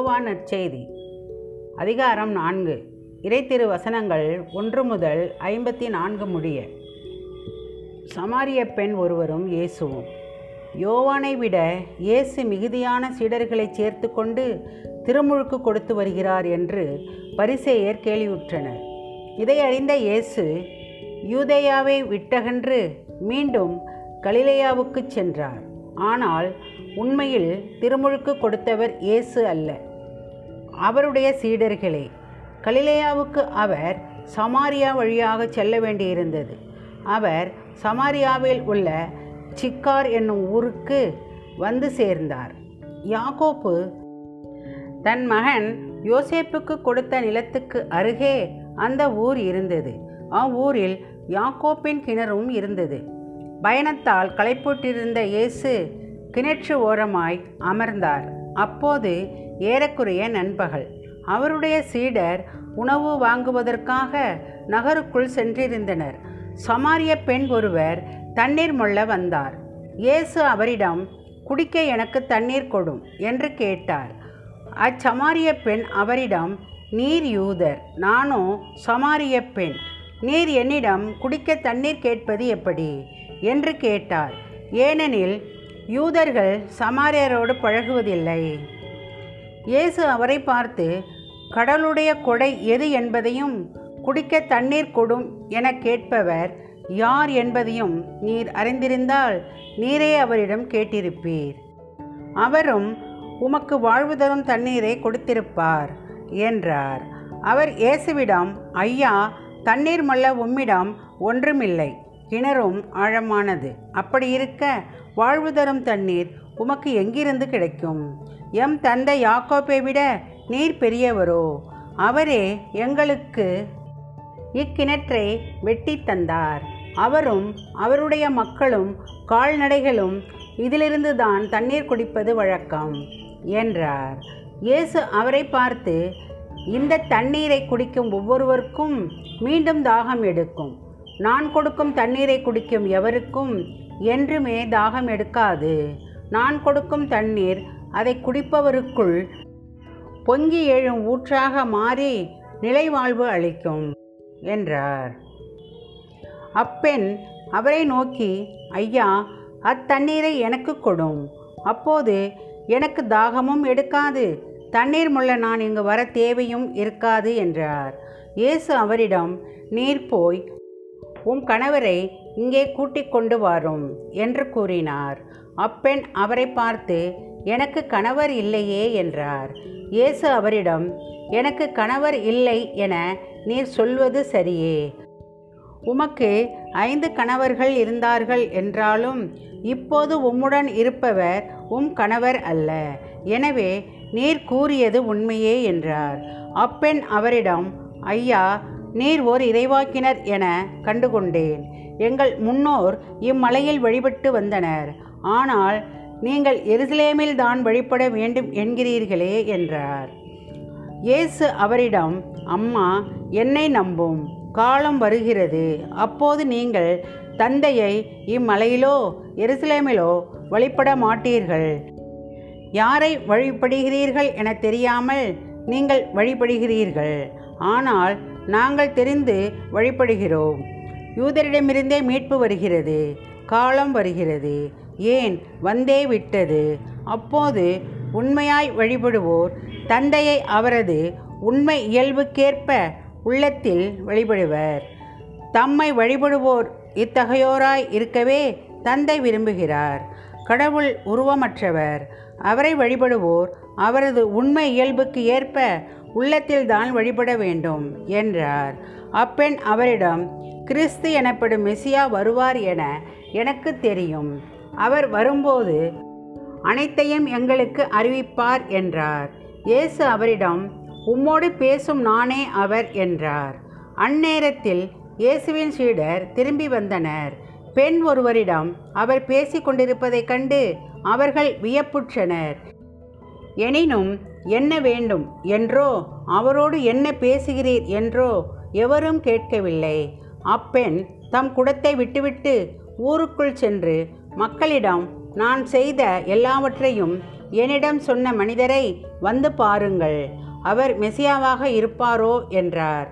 யோவா நற்செய்தி. அதிகாரம் நான்கு. இறைத்திரு வசனங்கள் ஒன்று முதல் ஐம்பத்தி நான்கு முடிய. சமாரிய பெண் ஒருவரும் இயேசுவும் யோவானை விட இயேசு மிகுதியான சீடர்களை சேர்த்து கொண்டு திருமுழுக்கு கொடுத்து வருகிறார் என்று பரிசேயர் கேள்வியுற்றனர் இதை அறிந்த இயேசு யூதேயாவை விட்டகன்று மீண்டும் கலிலேயாவுக்குச் சென்றார். ஆனால் உண்மையில் திருமுழுக்கு கொடுத்தவர் இயேசு அல்ல. அவருடைய சீடர்களே கலிலேயாவுக்கு அவர் சமாரியா வழியாக செல்ல வேண்டியிருந்தது. அவர் சமாரியாவில் உள்ள சிக்கார் என்னும் ஊருக்கு வந்து சேர்ந்தார். யாகோப்பு தன் மகன் யோசேப்புக்கு கொடுத்த நிலத்துக்கு அருகே அந்த ஊர் இருந்தது. அவ்வூரில் யாக்கோப்பின் கிணறும் இருந்தது. பயணத்தால் களைப்புற்றிருந்த இயேசு கிணற்று ஓரமாய் அமர்ந்தார். அப்போது ஏறக்குறைய நண்பகல். அவருடைய சீடர் உணவு வாங்குவதற்காக நகருக்குள் சென்றிருந்தனர். சமாரிய பெண் ஒருவர் தண்ணீர் மொள்ள வந்தார். இயேசு அவரிடம் குடிக்க எனக்கு தண்ணீர் கொடும் என்று கேட்டார். அச்சமாரிய பெண் அவரிடம் நீர் யூதர் நானோ சமாரிய பெண். நீர் என்னிடம் குடிக்க தண்ணீர் கேட்பது எப்படி? என்று கேட்டார். ஏனெனில் யூதர்கள் சமாரியரோடு பழகுவதில்லை. இயேசு அவரை பார்த்து கடலுடைய கொடை எது என்பதையும் குடிக்க தண்ணீர் கொடும் என கேட்பவர் யார் என்பதையும் நீர் அறிந்திருந்தால் நீரே அவரிடம் கேட்டிருப்பீர். அவரும் உமக்கு வாழ்வு தரும் தண்ணீரை கொடுத்திருப்பார் என்றார். அவர் இயேசுவிடம் ஐயா தண்ணீர் மல்ல உம்மிடம் ஒன்றுமில்லை கிணறும் ஆழமானது அப்படி இருக்க வாழ்வு தரும் தண்ணீர் உமக்கு எங்கிருந்து கிடைக்கும்? எம் தந்தை யாக்கோப்பை விட நீர் பெரியவரோ? அவரே எங்களுக்கு இக்கிணற்றை வெட்டி தந்தார். அவரும் அவருடைய மக்களும் கால்நடைகளும் இதிலிருந்து தான் தண்ணீர் குடிப்பது வழக்கம் என்றார். இயேசு அவரை பார்த்து இந்த தண்ணீரை குடிக்கும் ஒவ்வொருவருக்கும் மீண்டும் தாகம் எடுக்கும். நான் கொடுக்கும் தண்ணீரை குடிக்கும் எவருக்கும்? என்றுமே தாகம் எடுக்காது. நான் கொடுக்கும் தண்ணீர் அதை குடிப்பவருக்குள் பொங்கி எழும் ஊற்றாக மாறி நிலைவாழ்வு அளிக்கும் என்றார். அப்பெண் அவரை நோக்கி ஐயா அத்தண்ணீரை எனக்கு கொடும். அப்போது எனக்கு தாகமும் எடுக்காது. தண்ணீர் முள்ள நான் இங்கு வர தேவையும் இருக்காது என்றார். இயேசு அவரிடம் நீர் போய் உம் கணவரை இங்கே கூட்டிக் கொண்டு வாரும் என்று கூறினார். அப்பெண் அவரை பார்த்து எனக்கு கணவர் இல்லையே என்றார். இயேசு அவரிடம் எனக்கு கணவர் இல்லை என நீர் சொல்வது சரியே. உமக்கு ஐந்து கணவர்கள் இருந்தார்கள் என்றாலும் இப்போது உம்முடன் இருப்பவர் உம் கணவர் அல்ல. எனவே நீர் கூறியது உண்மையே என்றார். அப்பெண் அவரிடம் ஐயா நீர் ஓர் இறைவாக்கினர் என கண்டுகொண்டேன். எங்கள் முன்னோர் இம்மலையில் வழிபட்டு வந்தனர். ஆனால் நீங்கள் எருசலேமில் தான் வழிபட வேண்டும் என்கிறீர்களே என்றார். இயேசு அவரிடம் அம்மா என்னை நம்பும். காலம் வருகிறது. அப்போது நீங்கள் தந்தையை இம்மலையிலோ எருசலேமிலோ வழிபட மாட்டீர்கள். யாரை வழிபடுகிறீர்கள் என தெரியாமல் நீங்கள் வழிபடுகிறீர்கள். ஆனால் நாங்கள் தெரிந்து வழிபடுகிறோம். யூதரிடமிருந்தே மீட்பு வருகிறது காலம் வருகிறது. ஏன்? வந்தே விட்டது. அப்போது உண்மையாய் வழிபடுவோர் தந்தையை அவரது உண்மை இயல்புக்கேற்ப உள்ளத்தில் வழிபடுவர். தம்மை வழிபடுவோர் இத்தகையோராய் இருக்கவே தந்தை விரும்புகிறார். கடவுள் உருவமற்றவர். அவரை வழிபடுவோர் அவரது உண்மை இயல்புக்கு ஏற்ப உள்ளத்தில்தான் வழிபட வேண்டும் என்றார். அப்பெண் அவரிடம் கிறிஸ்து எனப்படும் மெசியா வருவார் என எனக்கு தெரியும். அவர் வரும்போது அனைத்தையும் எங்களுக்கு அறிவிப்பார் என்றார். இயேசு அவரிடம் உம்மோடு பேசும் நானே அவர் என்றார். அந்நேரத்தில் இயேசுவின் சீடர் திரும்பி வந்தனர். பெண் ஒருவரிடம் அவர் பேசிக்கொண்டிருப்பதைக் கண்டு அவர்கள் வியப்புற்றனர். எனினும் என்ன வேண்டும்? என்றோ அவரோடு என்ன பேசுகிறீர்? என்றோ எவரும் கேட்கவில்லை. அப்பெண் தம் குடத்தை விட்டுவிட்டு ஊருக்குள் சென்று மக்களிடம் நான் செய்த எல்லாவற்றையும் என்னிடம் சொன்ன மனிதரை வந்து பாருங்கள் அவர் மெசியாவாக இருப்பாரோ என்றார்.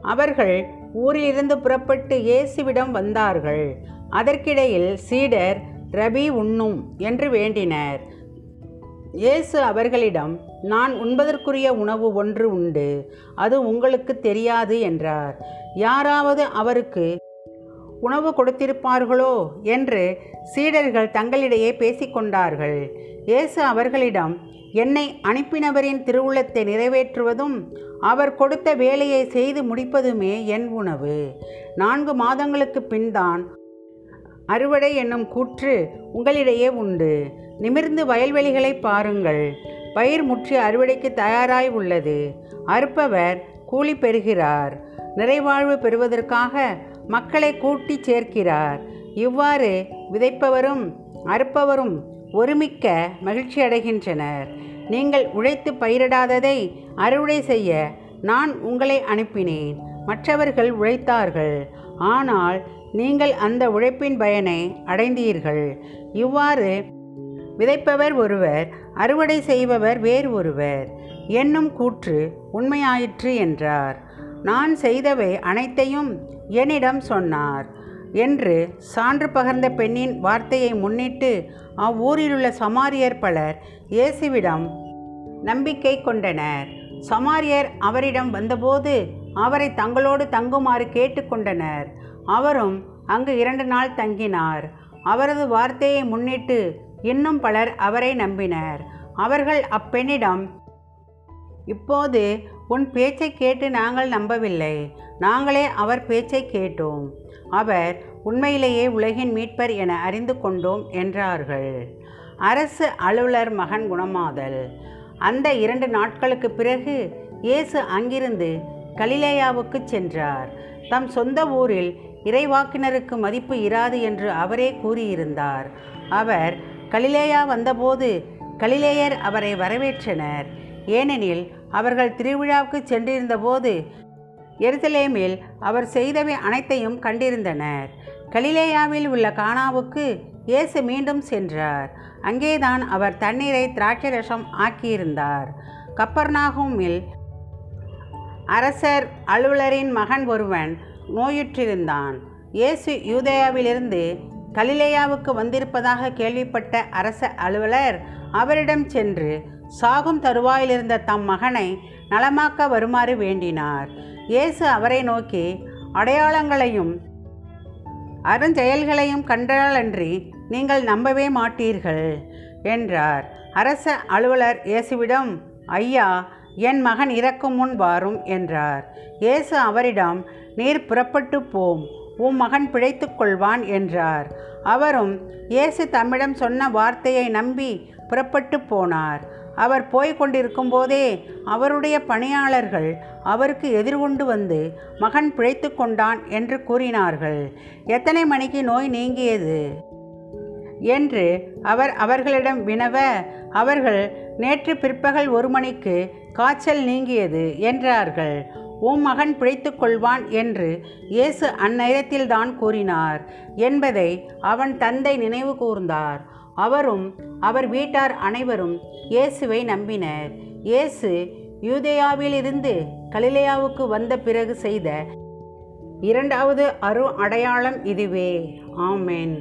அவர்கள் ஊரிலிருந்து புறப்பட்டு இயேசுவிடம் வந்தார்கள். அதற்கிடையில் சீடர் ரபி உண்ணும் என்று வேண்டினர். இயேசு அவர்களிடம் நான் உண்பதற்குரிய உணவு ஒன்று உண்டு அது உங்களுக்கு தெரியாது என்றார். யாராவது அவருக்கு உணவு கொடுத்திருப்பார்களோ என்று சீடர்கள் தங்களிடையே பேசிக்கொண்டார்கள் இயேசு அவர்களிடம் என்னை அனுப்பினவரின் திருவுளத்தை நிறைவேற்றுவதும் அவர் கொடுத்த வேலையை செய்து முடிப்பதுமே என் உணவு. நான்கு மாதங்களுக்கு பின்தான் அறுவடை என்னும் கூற்று உங்களிடையே உண்டு. நிமிர்ந்து வயல்வெளிகளை பாருங்கள். பயிர் முற்றி அறுவடைக்கு தயாராய் உள்ளது. அறுப்பவர் கூலி பெறுகிறார். நிறைவாழ்வு பெறுவதற்காக மக்களை கூட்டி சேர்க்கிறார். இவ்வாறு விதைப்பவரும் அறுப்பவரும் ஒருமிக்க மகிழ்ச்சி அடைகின்றனர். நீங்கள் உழைத்து பயிரிடாததை அறுவடை செய்ய நான் உங்களை அனுப்பினேன். மற்றவர்கள் உழைத்தார்கள். ஆனால் நீங்கள் அந்த உழைப்பின் பயனை அடைந்தீர்கள். இவ்வாறு விதைப்பவர் ஒருவர் அறுவடை செய்பவர் வேறு ஒருவர். என்னும் கூற்று உண்மையாயிற்று என்றார். நான் செய்தவை அனைத்தையும் என்னிடம் சொன்னார் என்று சான்று பகர்ந்த பெண்ணின் வார்த்தையை முன்னிட்டு அவ்வூரிலுள்ள சமாரியர் பலர் இயேசுவிடம் நம்பிக்கை கொண்டனர். சமாரியர் அவரிடம் வந்தபோது அவரை தங்களோடு தங்குமாறு கேட்டுக்கொண்டனர் அவரும் அங்கு இரண்டு நாள் தங்கினார். அவரது வார்த்தையை முன்னிட்டு இன்னும் பலர் அவரை நம்பினர். அவர்கள் அப்பெண்ணிடம் இப்போது உன் பேச்சை கேட்டு நாங்கள் நம்பவில்லை. நாங்களே அவர் பேச்சை கேட்டோம். அவர் உண்மையிலேயே உலகின் மீட்பர் என அறிந்து கொண்டோம் என்றார்கள். அரசு அலுவலர் மகன் குணமாதல் அந்த இரண்டு நாட்களுக்கு பிறகு இயேசு அங்கிருந்து கலிலேயாவுக்கு சென்றார். தம் சொந்த ஊரில் இறைவாக்கினருக்கு மதிப்பு இராது என்று அவரே கூறியிருந்தார். அவர் கலிலேயா வந்தபோது கலிலேயர் அவரை வரவேற்றனர். ஏனெனில் அவர்கள் திருவிழாவுக்கு சென்றிருந்தபோது எருசலேமில் அவர் செய்தவை அனைத்தையும் கண்டிருந்தனர். கலிலேயாவில் உள்ள கானாவுக்கு இயேசு மீண்டும் சென்றார். அங்கேதான் அவர் தண்ணீரை திராட்சரசம் ஆக்கியிருந்தார். கப்பர்நாகுமில் அரசர் அலுவலரின் மகன் ஒருவன் நோயுற்றிருந்தான். இயேசு யூதேயாவிலிருந்து கலிலேயாவுக்கு வந்திருப்பதாக கேள்விப்பட்ட அரச அலுவலர் அவரிடம் சென்று சாகும் தருவாயிலிருந்த தம் மகனை நலமாக்க வருமாறு வேண்டினார். இயேசு அவரை நோக்கி அடையாளங்களையும் அருஞ்செயல்களையும் கண்டாலன்றி நீங்கள் நம்பவே மாட்டீர்கள் என்றார். அரச அலுவலர் இயேசுவிடம் ஐயா என் மகன் இறக்கும் முன் வாரும் என்றார். இயேசு அவரிடம் நீர் புறப்பட்டு போம் உம் மகன் பிழைத்து கொள்வான் என்றார். அவரும் இயேசு தம்மிடம் சொன்ன வார்த்தையை நம்பி புறப்பட்டு போனார். அவர் போய்க் கொண்டிருக்கும் போதே அவருடைய பணியாளர்கள் அவருக்கு எதிர்கொண்டு வந்து மகன் பிழைத்து கொண்டான் என்று கூறினார்கள். எத்தனை மணிக்கு நோய் நீங்கியது? என்று அவர் அவர்களிடம் வினவ அவர்கள் நேற்று பிற்பகல் ஒரு மணிக்கு காய்ச்சல் நீங்கியது என்றார்கள். உம் மகன் பிழைத்து கொள்வான் என்று இயேசு அந்நேரத்தில்தான் கூறினார். என்பதை அவன் தந்தை நினைவு கூர்ந்தார். அவரும் அவர் வீட்டார் அனைவரும் இயேசுவை நம்பினர். இயேசு யூதேயாவிலிருந்து கலிலேயாவுக்கு வந்த பிறகு செய்த இரண்டாவது அரு அடையாளம் இதுவே. ஆமென்.